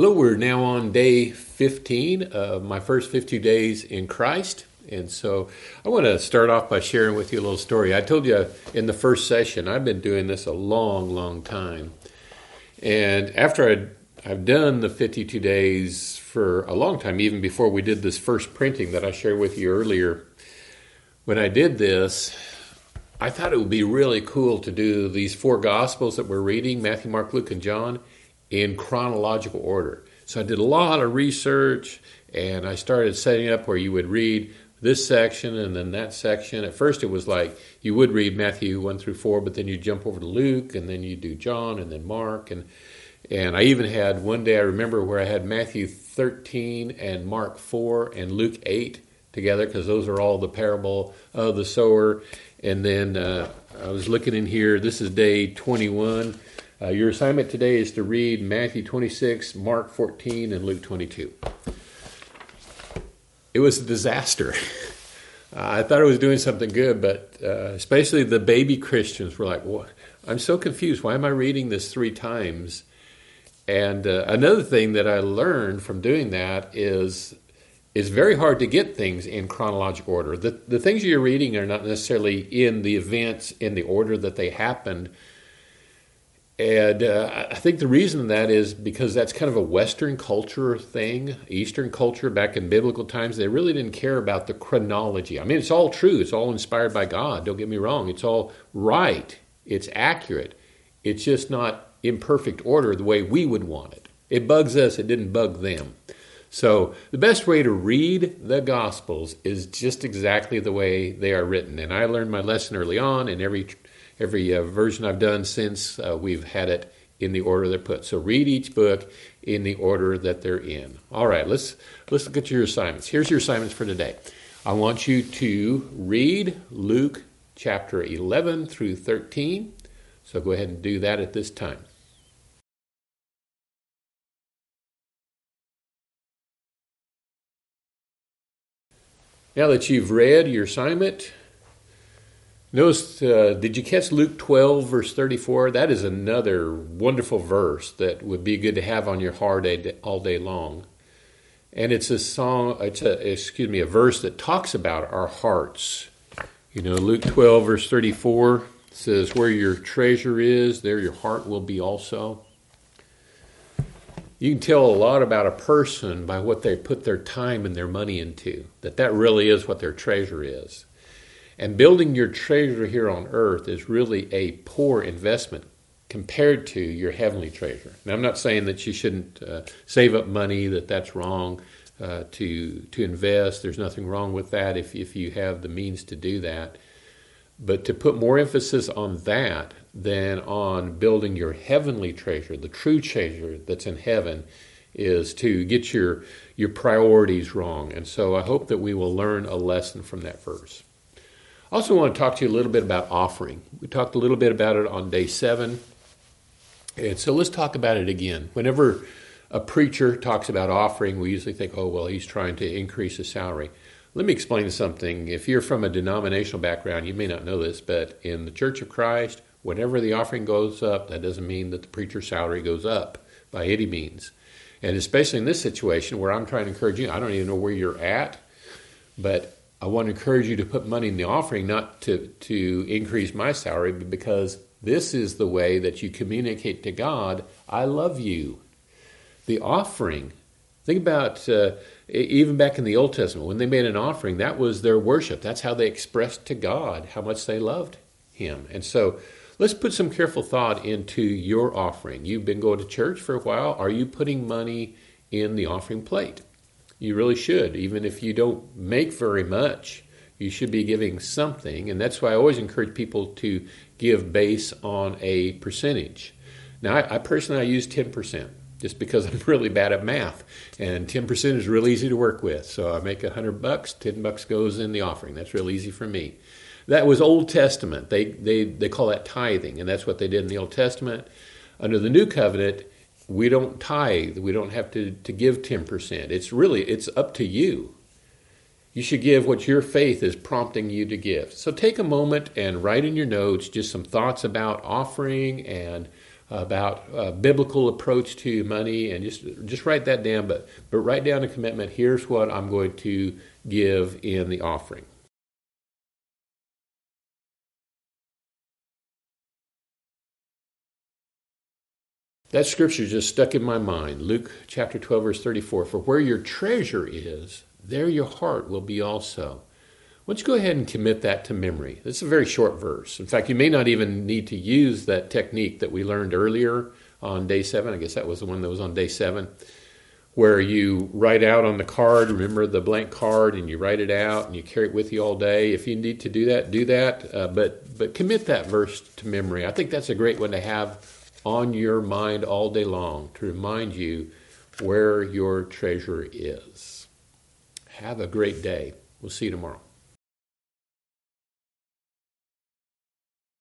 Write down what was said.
Hello, we're now on day 15 of my first 52 days in Christ. And so I want to start off by sharing with you a little story. I told you in the first session, I've been doing this a long, long time. And after I'd, I've done the 52 days for a long time, even before we did this first printing that I shared with you earlier, when I did this, I thought it would be really cool to do these four Gospels that we're reading Matthew, Mark, Luke, and John in chronological order. So I did a lot of research and I started setting up where you would read this section and then that section. At first, it was like you would read Matthew 1 through 4, but then you jump over to Luke and then you do John and then Mark. And, and I even had one day I remember where I had Matthew 13 and Mark 4 and Luke 8 together because those are all the parable of the sower. And then uh, I was looking in here, this is day 21. Uh, your assignment today is to read Matthew 26, Mark 14, and Luke 22. It was a disaster. I thought I was doing something good, but uh, especially the baby Christians were like, "What? I'm so confused. Why am I reading this three times?" And uh, another thing that I learned from doing that is it's very hard to get things in chronological order. The, the things you're reading are not necessarily in the events in the order that they happened, and uh, I think the reason that is because that's kind of a Western culture thing, Eastern culture back in biblical times. They really didn't care about the chronology. I mean, it's all true, it's all inspired by God, don't get me wrong. It's all right, it's accurate. It's just not in perfect order the way we would want it. It bugs us, it didn't bug them. So, the best way to read the Gospels is just exactly the way they are written. And I learned my lesson early on, and every every uh, version I've done since uh, we've had it in the order they're put. So read each book in the order that they're in. All right, let's let's look at your assignments. Here's your assignments for today. I want you to read Luke chapter 11 through 13. So go ahead and do that at this time. Now that you've read your assignment, Notice, uh, did you catch Luke 12, verse 34? That is another wonderful verse that would be good to have on your heart all day long. And it's a song, it's a, excuse me, a verse that talks about our hearts. You know, Luke 12, verse 34 says, Where your treasure is, there your heart will be also. You can tell a lot about a person by what they put their time and their money into, that that really is what their treasure is. And building your treasure here on earth is really a poor investment compared to your heavenly treasure. Now, I'm not saying that you shouldn't uh, save up money, that that's wrong uh, to, to invest. There's nothing wrong with that if, if you have the means to do that. But to put more emphasis on that than on building your heavenly treasure, the true treasure that's in heaven, is to get your, your priorities wrong. And so I hope that we will learn a lesson from that verse. I also want to talk to you a little bit about offering. We talked a little bit about it on day seven. And so let's talk about it again. Whenever a preacher talks about offering, we usually think, oh, well, he's trying to increase his salary. Let me explain something. If you're from a denominational background, you may not know this, but in the Church of Christ, whenever the offering goes up, that doesn't mean that the preacher's salary goes up by any means. And especially in this situation where I'm trying to encourage you, I don't even know where you're at, but I want to encourage you to put money in the offering, not to, to increase my salary, but because this is the way that you communicate to God, I love you. The offering, think about uh, even back in the Old Testament, when they made an offering, that was their worship. That's how they expressed to God how much they loved Him. And so let's put some careful thought into your offering. You've been going to church for a while. Are you putting money in the offering plate? You really should. Even if you don't make very much, you should be giving something. And that's why I always encourage people to give based on a percentage. Now, I, I personally I use 10% just because I'm really bad at math. And 10% is real easy to work with. So I make 100 bucks, 10 bucks goes in the offering. That's real easy for me. That was Old Testament. They, they, they call that tithing, and that's what they did in the Old Testament. Under the New Covenant, we don't tithe we don't have to, to give 10% it's really it's up to you you should give what your faith is prompting you to give so take a moment and write in your notes just some thoughts about offering and about a biblical approach to money, and just just write that down. But but write down a commitment. Here's what I'm going to give in the offering. That scripture just stuck in my mind. Luke chapter 12, verse 34. For where your treasure is, there your heart will be also. Why don't you go ahead and commit that to memory? This is a very short verse. In fact, you may not even need to use that technique that we learned earlier on day seven. I guess that was the one that was on day seven, where you write out on the card, remember the blank card, and you write it out and you carry it with you all day. If you need to do that, do that. Uh, but, but commit that verse to memory. I think that's a great one to have on your mind all day long to remind you where your treasure is. Have a great day. We'll see you tomorrow.